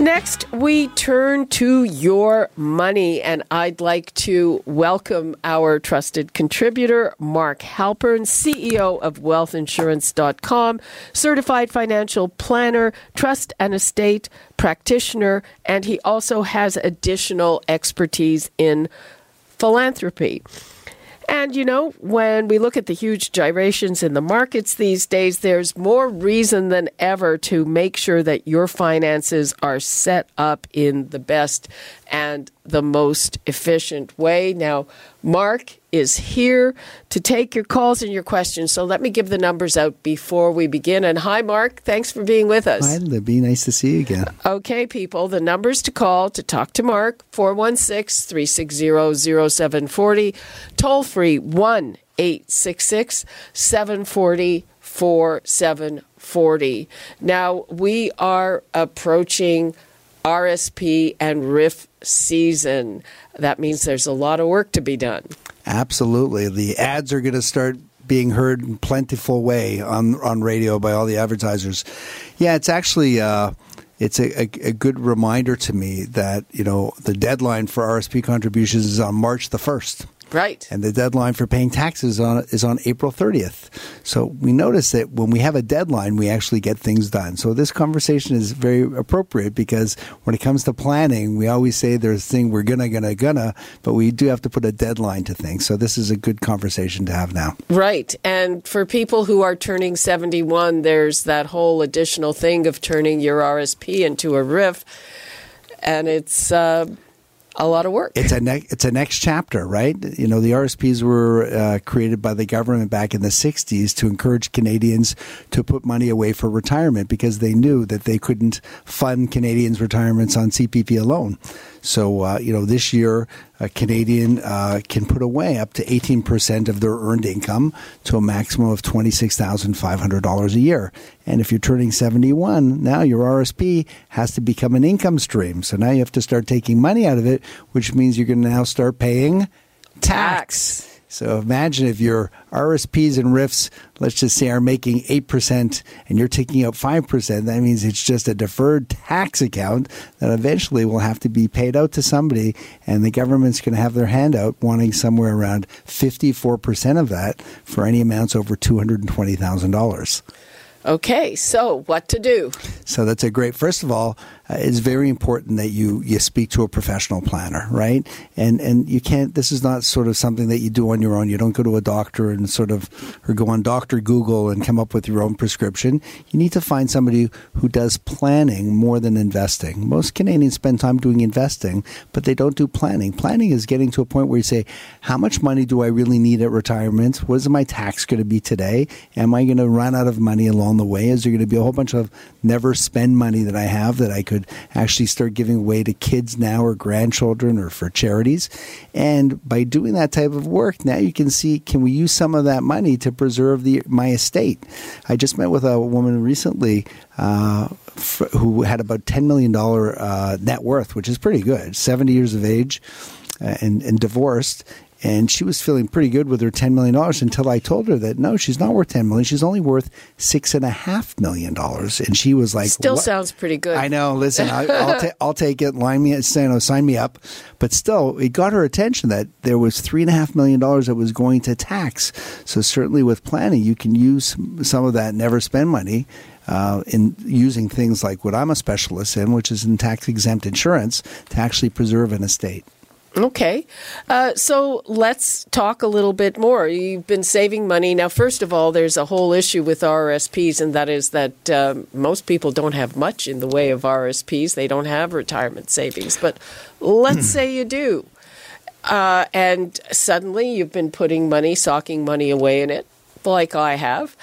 Next, we turn to your money, and I'd like to welcome our trusted contributor, Mark Halpern, CEO of WealthInsurance.com, certified financial planner, trust and estate practitioner, and he also has additional expertise in philanthropy. And, you know, when we look at the huge gyrations in the markets these days, there's more reason than ever to make sure that your finances are set up in the best and the most efficient way. Now, Mark is here to take your calls and your questions. So let me give the numbers out before we begin. And hi, Mark. Thanks for being with us. Hi, Libby. Nice to see you again. Okay, people. The numbers to call to talk to Mark 416 360 0740. Toll free 1 866 740 4740. Now, we are approaching RSP and RIF season. That means there's a lot of work to be done. Absolutely. The ads are going to start being heard in plentiful way on on radio by all the advertisers. Yeah, it's actually uh, it's a, a, a, good reminder to me that you know the deadline for RSP contributions is on March the first. Right. And the deadline for paying taxes on is on April 30th. So we notice that when we have a deadline, we actually get things done. So this conversation is very appropriate because when it comes to planning, we always say there's a thing we're gonna, gonna, gonna, but we do have to put a deadline to things. So this is a good conversation to have now. Right. And for people who are turning 71, there's that whole additional thing of turning your RSP into a RIF. And it's, uh, a lot of work. It's a ne- it's a next chapter, right? You know, the RSPs were uh, created by the government back in the '60s to encourage Canadians to put money away for retirement because they knew that they couldn't fund Canadians' retirements on CPP alone. So, uh, you know, this year, a Canadian uh, can put away up to 18% of their earned income to a maximum of $26,500 a year. And if you're turning 71, now your RSP has to become an income stream. So now you have to start taking money out of it, which means you're going to now start paying tax. tax. So imagine if your RSPs and RIFs, let's just say, are making 8% and you're taking out 5%. That means it's just a deferred tax account that eventually will have to be paid out to somebody. And the government's going to have their hand out wanting somewhere around 54% of that for any amounts over $220,000. Okay, so what to do? So that's a great. First of all, uh, it's very important that you you speak to a professional planner, right? And and you can't. This is not sort of something that you do on your own. You don't go to a doctor and sort of or go on Doctor Google and come up with your own prescription. You need to find somebody who does planning more than investing. Most Canadians spend time doing investing, but they don't do planning. Planning is getting to a point where you say, how much money do I really need at retirement? What is my tax going to be today? Am I going to run out of money along the way? Is there going to be a whole bunch of never spend money that I have that I could actually start giving away to kids now or grandchildren or for charities? And by doing that type of work, now you can see can we use some of that money to preserve the my estate? I just met with a woman recently uh, f- who had about $10 million uh, net worth, which is pretty good, 70 years of age. Uh, and, and divorced, and she was feeling pretty good with her $10 million until I told her that no, she's not worth 10 million. She's only worth $6.5 million. And she was like, Still what? sounds pretty good. I know. Listen, I, will ta- I'll take it. Line me, you know, sign me up. But still, it got her attention that there was $3.5 million that was going to tax. So certainly with planning, you can use some of that never spend money uh, in using things like what I'm a specialist in, which is in tax exempt insurance, to actually preserve an estate. Okay. Uh, so let's talk a little bit more. You've been saving money. Now, first of all, there's a whole issue with RSPs, and that is that um, most people don't have much in the way of RSPs. They don't have retirement savings. But let's say you do. Uh, and suddenly you've been putting money, socking money away in it like I have.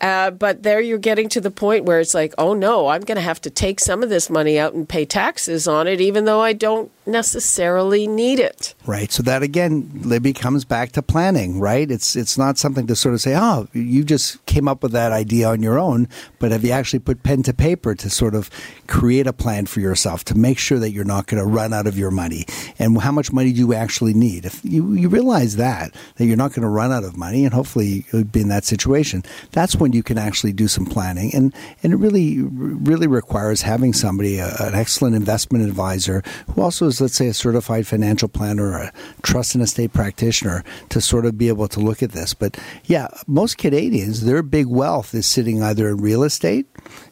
Uh, but there you're getting to the point where it's like, oh no, I'm going to have to take some of this money out and pay taxes on it, even though I don't necessarily need it. Right. So that again, Libby comes back to planning, right? It's it's not something to sort of say, oh, you just came up with that idea on your own, but have you actually put pen to paper to sort of create a plan for yourself to make sure that you're not going to run out of your money and how much money do you actually need? If you, you realize that, that you're not going to run out of money and hopefully you'll be in that situation, that's when you can actually do some planning. And, and it really, really requires having somebody, a, an excellent investment advisor who also is, let's say, a certified financial planner or a trust and estate practitioner to sort of be able to look at this. But yeah, most Canadians, their big wealth is sitting either in real estate,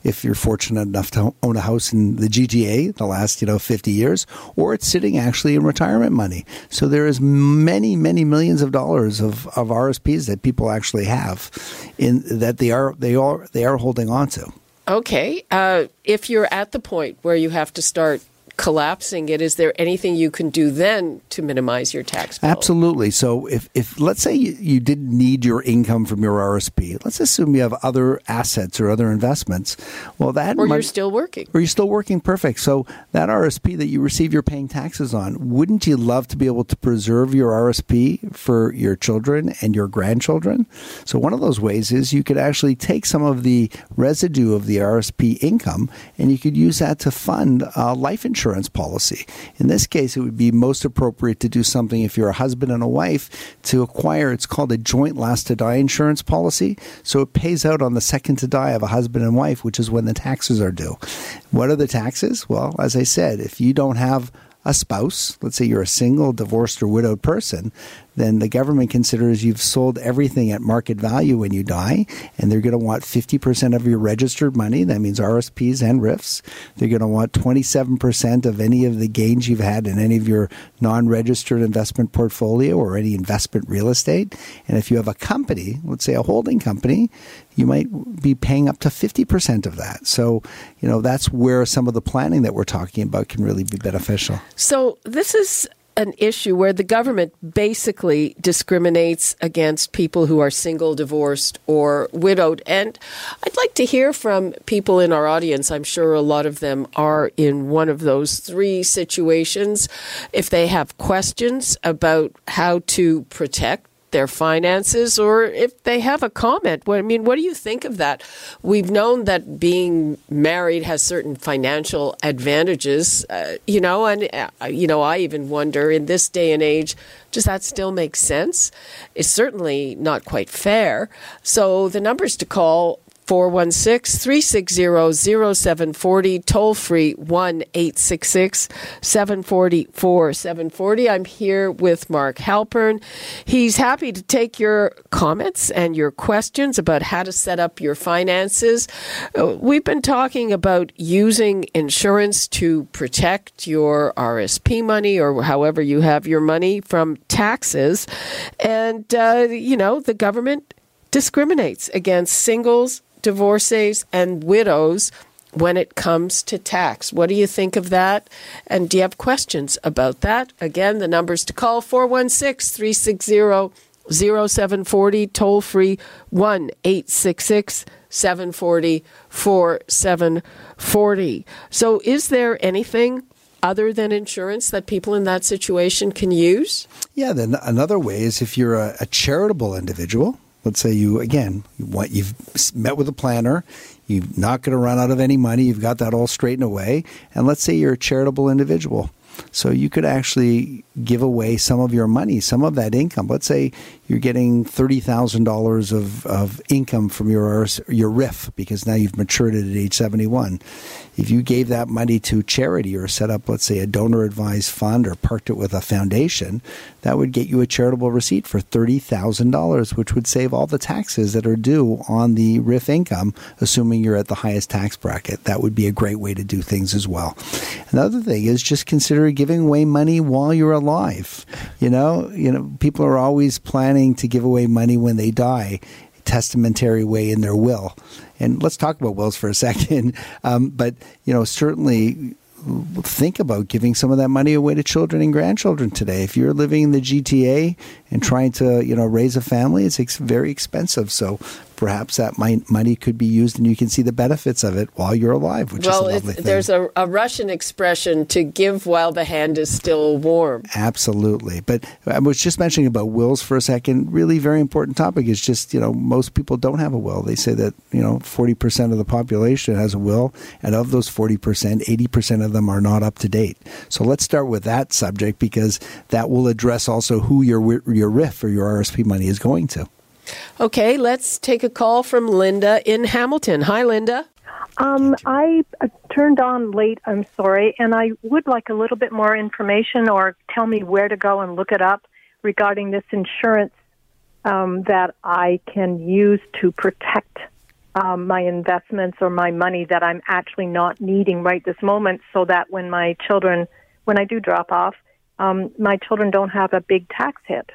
if you're fortunate enough to own a house in the GTA the last, you know, 50 years, or it's sitting actually in retirement money. So there is many, many millions of dollars of, of RSPs that people actually have in that they are they are they are holding on to. Okay. Uh, if you're at the point where you have to start collapsing it, is there anything you can do then to minimize your tax bill? Absolutely. So if, if let's say you, you didn't need your income from your RSP, let's assume you have other assets or other investments. Well, that or you're still working, or you're still working. Perfect. So that RSP that you receive, you're paying taxes on. Wouldn't you love to be able to preserve your RSP for your children and your grandchildren? So one of those ways is you could actually take some of the residue of the RSP income and you could use that to fund uh, life insurance insurance policy. In this case, it would be most appropriate to do something if you're a husband and a wife to acquire, it's called a joint last to die insurance policy. So it pays out on the second to die of a husband and wife, which is when the taxes are due. What are the taxes? Well, as I said, if you don't have a spouse, let's say you're a single, divorced, or widowed person, then the government considers you've sold everything at market value when you die, and they're going to want 50% of your registered money. That means RSPs and RIFs. They're going to want 27% of any of the gains you've had in any of your non registered investment portfolio or any investment real estate. And if you have a company, let's say a holding company, you might be paying up to 50% of that. So, you know, that's where some of the planning that we're talking about can really be beneficial. So, this is an issue where the government basically discriminates against people who are single, divorced, or widowed. And I'd like to hear from people in our audience. I'm sure a lot of them are in one of those three situations. If they have questions about how to protect their finances or if they have a comment. I mean, what do you think of that? We've known that being married has certain financial advantages, uh, you know, and, uh, you know, I even wonder in this day and age, does that still make sense? It's certainly not quite fair. So the numbers to call 416 360 0740, toll free 1 866 740 I'm here with Mark Halpern. He's happy to take your comments and your questions about how to set up your finances. Uh, we've been talking about using insurance to protect your RSP money or however you have your money from taxes. And, uh, you know, the government discriminates against singles divorcees and widows when it comes to tax. What do you think of that? And do you have questions about that? Again, the numbers to call 416 360 0740, toll free 1 866 740 4740. So, is there anything other than insurance that people in that situation can use? Yeah, then another way is if you're a, a charitable individual, Let's say you again, what you've met with a planner, you're not going to run out of any money, you've got that all straightened away, and let's say you're a charitable individual. So you could actually give away some of your money, some of that income. Let's say you're getting thirty thousand dollars of of income from your your RRIF because now you've matured it at age seventy one. If you gave that money to charity or set up, let's say, a donor advised fund or parked it with a foundation, that would get you a charitable receipt for $30,000, which would save all the taxes that are due on the RRIF income, assuming you're at the highest tax bracket. That would be a great way to do things as well. Another thing is just consider giving away money while you're alive. You know, you know, people are always planning to give away money when they die testamentary way in their will. And let's talk about wills for a second. Um, but you know, certainly think about giving some of that money away to children and grandchildren today. If you're living in the GTA and trying to, you know, raise a family, it's ex- very expensive. So perhaps that money could be used and you can see the benefits of it while you're alive, which well, is a lovely thing. There's a, a, Russian expression to give while the hand is still warm. Absolutely. But I was just mentioning about wills for a second. Really, very important topic is just, you know, most people don't have a will. They say that, you know, 40% of the population has a will, and of those 40%, 80% of them are not up to date. So let's start with that subject because that will address also who your, your RRIF or your RSP money is going to. Okay, let's take a call from Linda in Hamilton. Hi, Linda. Um, I uh, turned on late, I'm sorry, and I would like a little bit more information or tell me where to go and look it up regarding this insurance um, that I can use to protect um, my investments or my money that I'm actually not needing right this moment so that when my children, when I do drop off, um, my children don't have a big tax hit.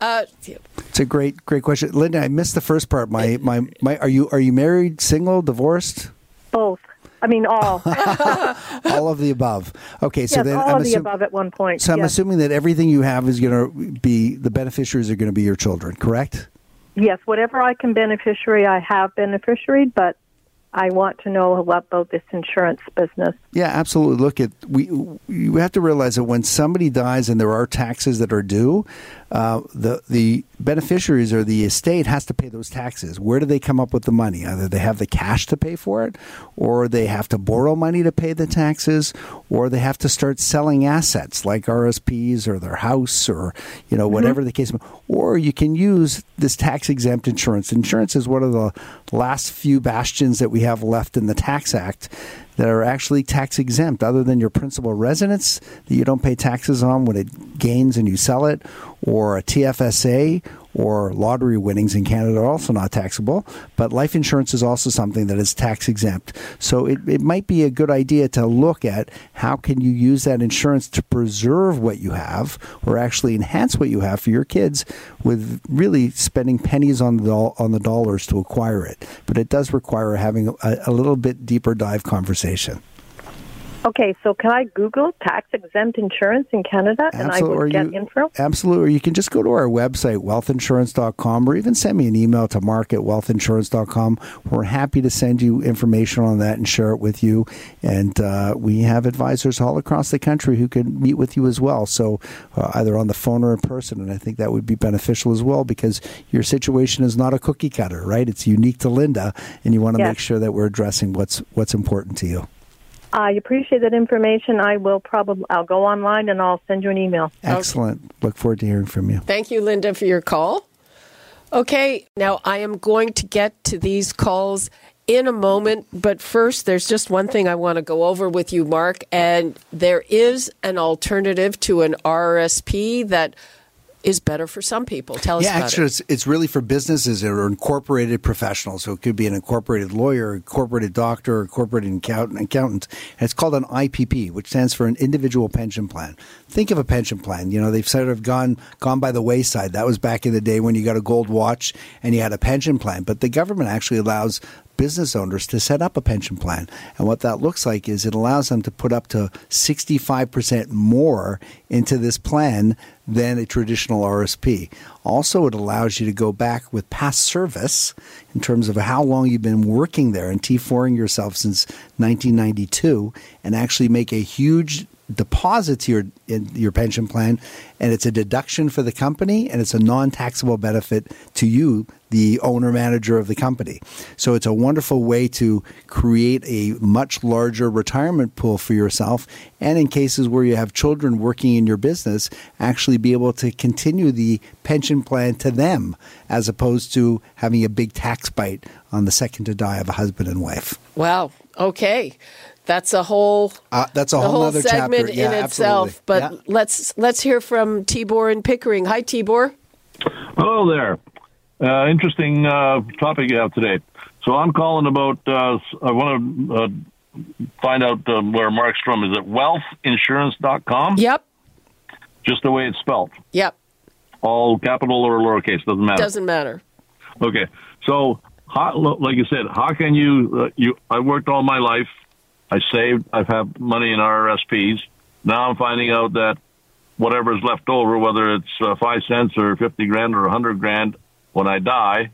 Uh, it's a great, great question, Linda. I missed the first part. My, my, my. Are you are you married, single, divorced? Both. I mean, all. all of the above. Okay, so yes, then all I'm of the above at one point. So I'm yes. assuming that everything you have is going to be the beneficiaries are going to be your children, correct? Yes, whatever I can beneficiary, I have beneficiary, but I want to know a lot about this insurance business. Yeah, absolutely. Look at we you have to realize that when somebody dies and there are taxes that are due, uh, the the beneficiaries or the estate has to pay those taxes. Where do they come up with the money? Either they have the cash to pay for it, or they have to borrow money to pay the taxes, or they have to start selling assets like RSPs or their house or you know whatever mm-hmm. the case. Or you can use this tax exempt insurance. Insurance is one of the last few bastions that we have left in the Tax Act that are actually tax exempt, other than your principal residence that you don't pay taxes on when it gains and you sell it, or a TFSA or lottery winnings in Canada are also not taxable, but life insurance is also something that is tax exempt. So it, it might be a good idea to look at how can you use that insurance to preserve what you have or actually enhance what you have for your kids with really spending pennies on the on the dollars to acquire it. But it does require having a, a little bit deeper dive conversation. Okay, so can I Google tax exempt insurance in Canada and I will get you, info? Absolutely. Or you can just go to our website, wealthinsurance.com, or even send me an email to mark at wealthinsurance.com. We're happy to send you information on that and share it with you. And uh, we have advisors all across the country who can meet with you as well. So uh, either on the phone or in person. And I think that would be beneficial as well because your situation is not a cookie cutter, right? It's unique to Linda, and you want to yes. make sure that we're addressing what's what's important to you. I appreciate that information. I will probably I'll go online and I'll send you an email. Excellent. Okay. Look forward to hearing from you. Thank you, Linda, for your call. Okay, now I am going to get to these calls in a moment, but first, there's just one thing I want to go over with you, Mark, and there is an alternative to an RSP that is better for some people. Tell us yeah, actually, it. it's, it's really for businesses or incorporated professionals. So it could be an incorporated lawyer, incorporated doctor, incorporated accountant. accountant. And it's called an IPP, which stands for an individual pension plan. Think of a pension plan. You know, they've sort of gone gone by the wayside. That was back in the day when you got a gold watch and you had a pension plan. But the government actually allows business owners to set up a pension plan. And what that looks like is it allows them to put up to 65% more into this plan than a traditional RSP. Also, it allows you to go back with past service in terms of how long you've been working there and T4ing yourself since 1992 and actually make a huge deposit to your in your pension plan and it's a deduction for the company and it's a non-taxable benefit to you the owner manager of the company. So it's a wonderful way to create a much larger retirement pool for yourself and in cases where you have children working in your business actually be able to continue the pension plan to them as opposed to having a big tax bite on the second to die of a husband and wife. Wow okay that's a whole uh, that's a whole, whole segment yeah, in itself. But yeah. let's let's hear from Tibor and Pickering. Hi, Tibor. Hello there. Uh, interesting uh, topic you have today. So I'm calling about. Uh, I want to uh, find out uh, where Mark's from. Is it wealthinsurance.com? Yep. Just the way it's spelled. Yep. All capital or lowercase doesn't matter. Doesn't matter. Okay. So, how, like you said, how can you? you I worked all my life I saved. I've had money in RRSPs. Now I'm finding out that whatever's left over, whether it's uh, five cents or fifty grand or a hundred grand, when I die,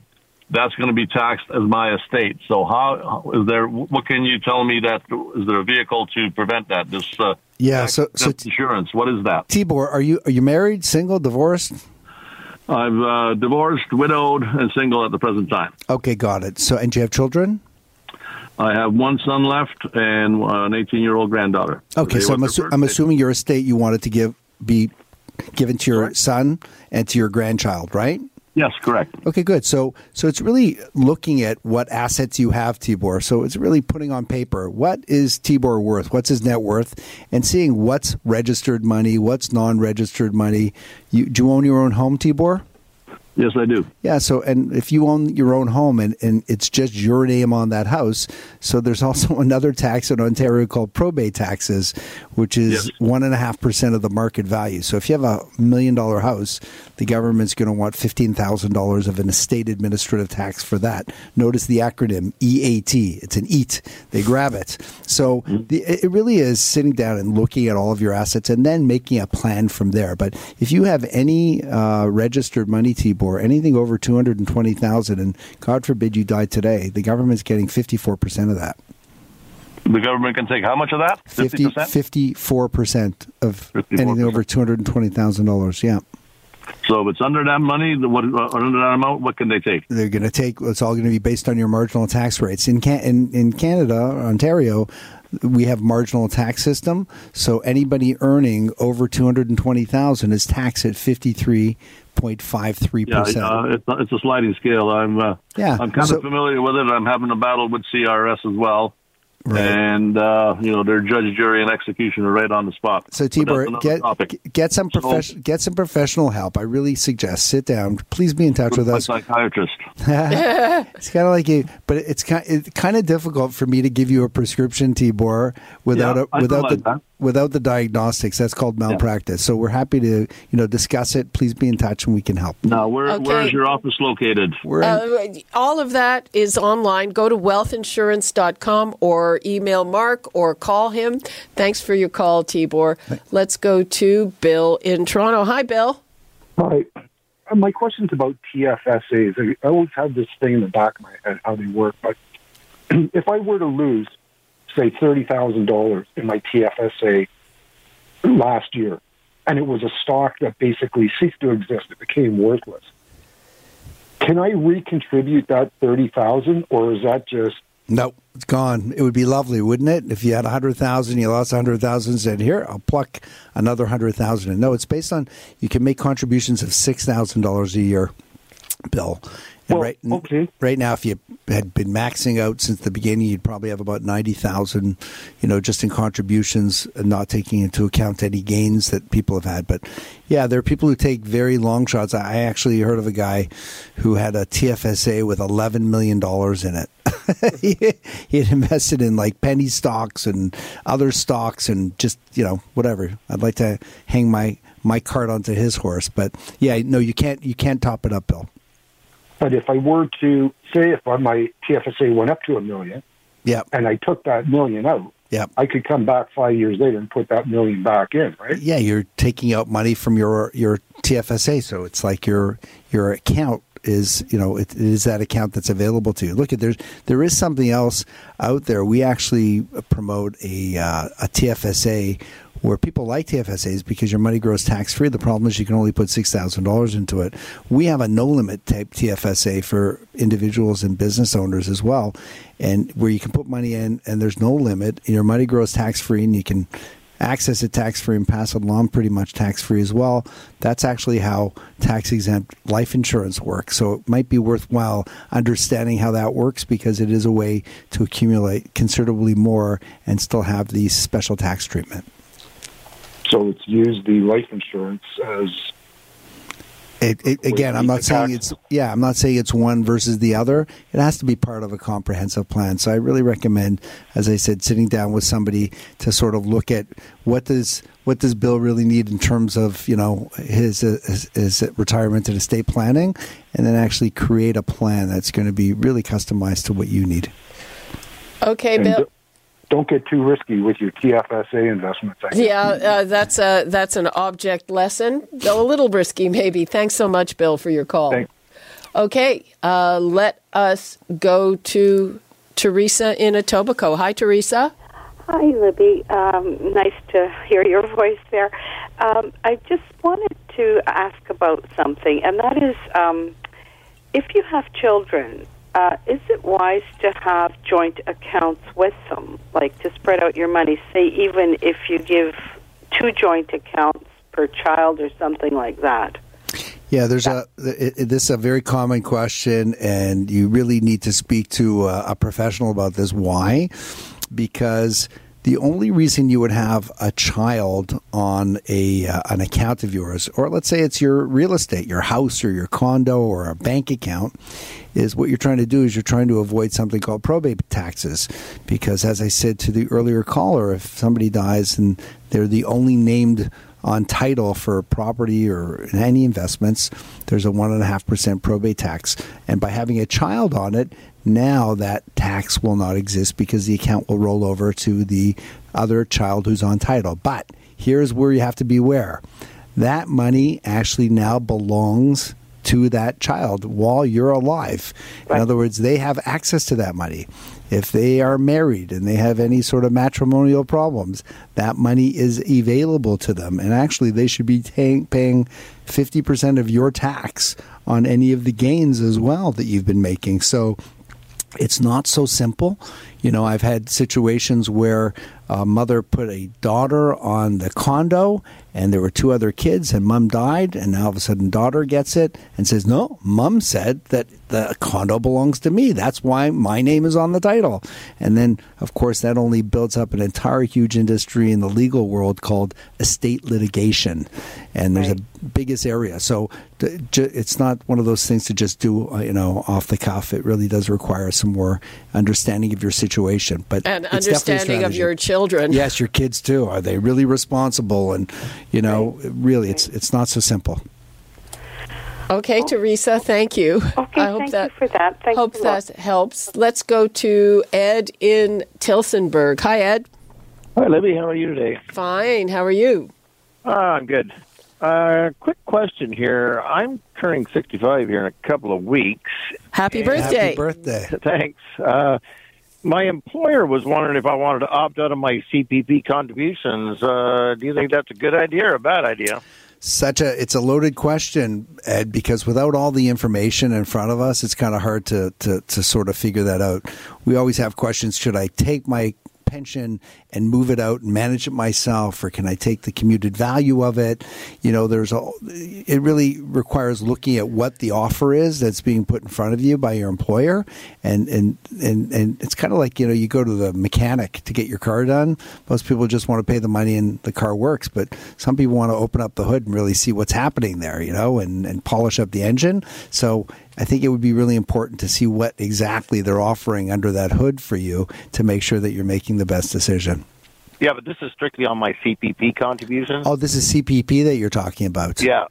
that's going to be taxed as my estate. So how is there? What can you tell me that is there a vehicle to prevent that? This uh, Yeah, so so insurance. What is that? Tibor, are you are you married, single, divorced? I'm uh, divorced, widowed, and single at the present time. Okay, got it. So and do you have children? I have one son left and uh, an 18 year old granddaughter. Okay, so I'm, assu- I'm assuming your estate you wanted to give be given to your son and to your grandchild, right? Yes, correct. Okay, good. So so it's really looking at what assets you have, Tibor. So it's really putting on paper what is Tibor worth, what's his net worth, and seeing what's registered money, what's non-registered money. You, do you own your own home, Tibor? Yes, I do. Yeah, so and if you own your own home and, and it's just your name on that house, so there's also another tax in Ontario called probate taxes, which is one and a half percent of the market value. So if you have a million dollar house, the government's going to want fifteen thousand dollars of an estate administrative tax for that. Notice the acronym EAT. It's an EAT. They grab it. So the, it really is sitting down and looking at all of your assets and then making a plan from there. But if you have any uh, registered money, Tibor, anything over two hundred and twenty thousand, and God forbid you die today, the government's getting fifty four percent of that. The government can take how much of that? 50 percent. 54 percent of 54%. anything over two hundred and twenty thousand dollars. Yeah. So if it's under that money, what uh, under that amount, what can they take? they're going to take it's all going to be based on your marginal tax rates in Can- in, in Canada Ontario we have marginal tax system so anybody earning over 220,000 is taxed at 53.53%. Yeah, uh, it's, it's a sliding scale. I'm uh, Yeah, I'm kind so- of familiar with it. I'm having a battle with CRS as well. Right. And uh, you know, their judge, jury, and execution are right on the spot. So Tibor, get topic. get some So- profession get some professional help. I really suggest sit down. Please be in touch with us. psychiatrist. It's kind of like a, but it's kind it's kind of difficult for me to give you a prescription, Tibor, without Yeah, a, without the that. Without the diagnostics. That's called malpractice. So we're happy to you know discuss it. Please be in touch and we can help. Now, where Okay. where is your office located? We're in, Uh, all of that is online. Go to wealthinsurance.com or email Mark or call him. Thanks for your call, Tibor. Let's go to Bill in Toronto. Hi, Bill. Hi. Uh, My question's about TFSAs. I I always have this thing in the back of my head how they work. But if I were to lose, say, $30,000 in my TFSA last year, and it was a stock that basically ceased to exist, it became worthless, can I recontribute that 30000 or is that just no, it's gone. It would be lovely, wouldn't it? If you had a hundred thousand, you lost a hundred thousand, said here, I'll pluck another hundred thousand. And no, it's based on you can make contributions of six thousand dollars a year, Bill. And Well, right, okay. right now, if you had been maxing out since the beginning, you'd probably have about ninety thousand, you know, just in contributions, and not taking into account any gains that people have had. But yeah, there are people who take very long shots. I actually heard of a guy who had a TFSA with eleven million dollars in it. he, he had invested in like penny stocks and other stocks and just you know whatever. I'd like to hang my my cart onto his horse, but yeah, no, you can't you can't top it up, Bill. But if I were to say if my TFSA went up to a million Yeah, and I took that million out, yeah. I could come back five years later and put that million back in, right? Yeah, you're taking out money from your your TFSA, so it's like your your account is you know it, is that account that's available to you. Look at there's there is something else out there. We actually promote a uh, a TFSA where people like TFSAs because your money grows tax free. The problem is you can only put six thousand dollars into it. We have a no limit type TFSA for individuals and business owners as well, and where you can put money in and there's no limit. Your money grows tax free, and you can access it tax free and pass it along pretty much tax free as well. That's actually how tax exempt life insurance works. So it might be worthwhile understanding how that works because it is a way to accumulate considerably more and still have the special tax treatment. So it's use the life insurance as It, it, again, I'm not saying it's yeah, I'm not saying it's one versus the other. It has to be part of a comprehensive plan. So I really recommend, as I said, sitting down with somebody to sort of look at what does what does Bill really need in terms of you know his uh, his, his retirement and estate planning, and then actually create a plan that's going to be really customized to what you need. Okay, and Bill. D- don't get too risky with your TFSA investments. I. Yeah, uh, that's a that's an object lesson, though a little risky maybe. Thanks so much, Bill, for your call. Thanks. Okay, uh, let us go to Teresa in Etobicoke. Hi, Teresa. Hi, Libby. Um, nice to hear your voice there. Um, I just wanted to ask about something, and that is um, if you have children, uh, is it wise to have joint accounts with them, like to spread out your money? Say, even if you give two joint accounts per child or something like that. Yeah, there's a this is a very common question, and you really need to speak to a, a professional about this. Why? Because the only reason you would have a child on a uh, an account of yours, or let's say it's your real estate, your house or your condo or a bank account, is what you're trying to do is you're trying to avoid something called probate taxes. Because as I said to the earlier caller, if somebody dies and they're the only named on title for property or any investments, there's a one and a half percent probate tax. And by having a child on it, now that tax will not exist because the account will roll over to the other child who's on title. But here's where you have to beware. That money actually now belongs to that child while you're alive. In other words, they have access to that money. If they are married and they have any sort of matrimonial problems, that money is available to them. And actually, they should be paying, paying 50% of your tax on any of the gains as well that you've been making. So it's not so simple. You know, I've had situations where a mother put a daughter on the condo and there were two other kids and mom died and now all of a sudden daughter gets it and says no mom said that the condo belongs to me that's why my name is on the title and then of course that only builds up an entire huge industry in the legal world called estate litigation and there's Right. a biggest area so it's not one of those things to just do uh, you know off the cuff it really does require some more understanding of your situation but And it's definitely a understanding of your children. Yes, your kids too. Are they really responsible? And you know, really, it's it's not so simple. Okay, Teresa, thank you. Okay, I hope thank that you for that. Thanks hope a lot. that helps. Let's go to Ed in Tillsonburg. Hi, Ed. Hi, Libby. How are you today? Fine. How are you? Ah, I'm good. Uh, quick question here. I'm turning 65 here in a couple of weeks. Happy birthday. Happy birthday! Thanks. Uh, my employer was wondering if I wanted to opt out of my CPP contributions. Uh, do you think that's a good idea or a bad idea? Such a it's a loaded question, Ed, because without all the information in front of us, it's kind of hard to, to to sort of figure that out. We always have questions: Should I take my pension and move it out and manage it myself, or can I take the commuted value of it? You know, there's a. It really requires looking at what the offer is that's being put in front of you by your employer, and and and and it's kind of like you know you go to the mechanic to get your car done. Most people just want to pay the money and the car works, but some people want to open up the hood and really see what's happening there, you know, and and polish up the engine. So I think it would be really important to see what exactly they're offering under that hood for you to make sure that you're making the best decision. Yeah, but this is strictly on my CPP contributions. Oh, this is CPP that you're talking about. Yeah.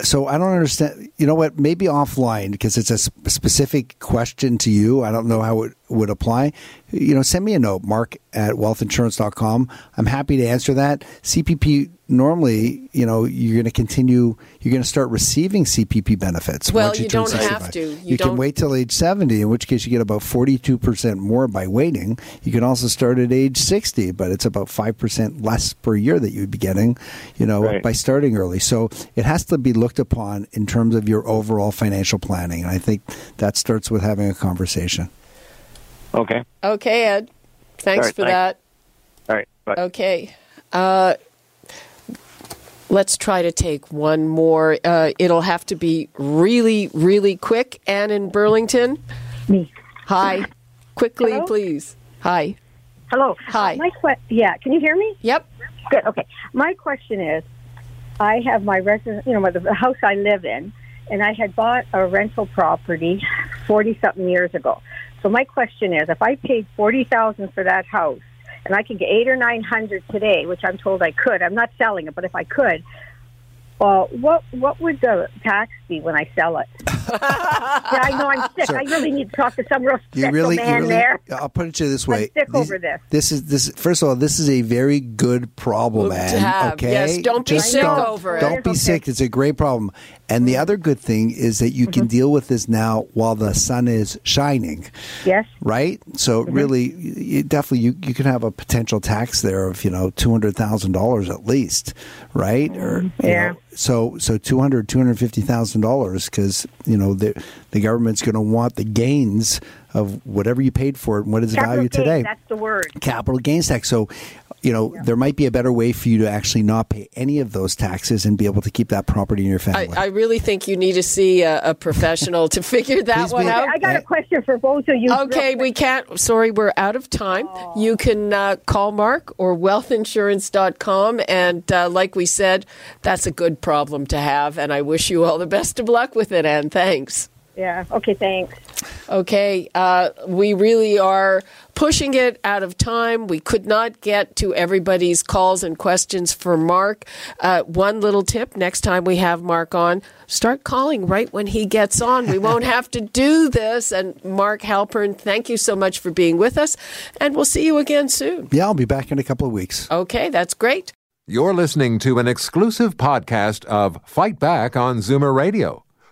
So I don't understand. You know what? Maybe offline because it's a s- specific question to you. I don't know how it would apply. You know, send me a note, mark at wealthinsurance.com. I'm happy to answer that. CPP, normally, you know, you're going to continue, you're going to start receiving CPP benefits. Well, once you turn don't have 65. to. You You, can wait till age 70, in which case you get about 42% more by waiting. You can also start at age 60, but it's about 5% less per year that you'd be getting, you know, Right. by starting early. So it has to be looked upon in terms of your overall financial planning. And I think that starts with having a conversation. Okay. Okay, Ed. Thanks All right, for thanks. that. All right. Bye. Okay. Uh, let's try to take one more. Uh, it'll have to be really, really quick. Anne in Burlington. Me. Hi. Quickly, Hello? please. Hi. Hello. Hi. My que- yeah, can you hear me? Yep. Good. Okay. My question is, I have my residence, you know, the house I live in, and I had bought a rental property forty something years ago. So my question is, if I paid forty thousand for that house, and I can get eight or nine hundred today, which I'm told I could, I'm not selling it, but if I could, uh, what what would the tax 60 when I sell it. yeah, I know I'm sick. So- I really need to talk to some real You special really, you man really. there. I'll put it to you this way. sick this, over this. This is this. First of all, this is a very good problem, To Ann. have. Okay, Yes, don't be Just sick don't, over it. Don't be Okay. sick. It's a great problem. And the other good thing is that you Mm-hmm. can deal with this now while the sun is shining. Yes. right? So Mm-hmm. really, you, definitely, you you can have a potential tax there of you know two hundred thousand dollars at least, right? Or you Mm-hmm. Yeah. know, so so two hundred two hundred fifty thousand dollars because you know the the government's going to want the gains of whatever you paid for it and what is the Capital value gain, today. That's the word. Capital gains tax. So. You know, there might be a better way for you to actually not pay any of those taxes and be able to keep that property in your family. I really think you need to see a, a professional to figure that Please one be- out. I got a question for both of you. Okay, we can't. Sorry, we're out of time. You can uh, call Mark or wealthinsurance.com. And uh, like we said, that's a good problem to have. And I wish you all the best of luck with it, Anne. Thanks. Yeah. Okay. Thanks. Okay, uh, we really are pushing it out of time. We could not get to everybody's calls and questions for Mark. Uh, one little tip next time we have Mark on, start calling right when he gets on. We won't have to do this. And Mark Halpern, thank you so much for being with us. And we'll see you again soon. yeah, I'll be back in a couple of weeks. Okay, that's great. You're listening to an exclusive podcast of Fight Back on Zoomer Radio,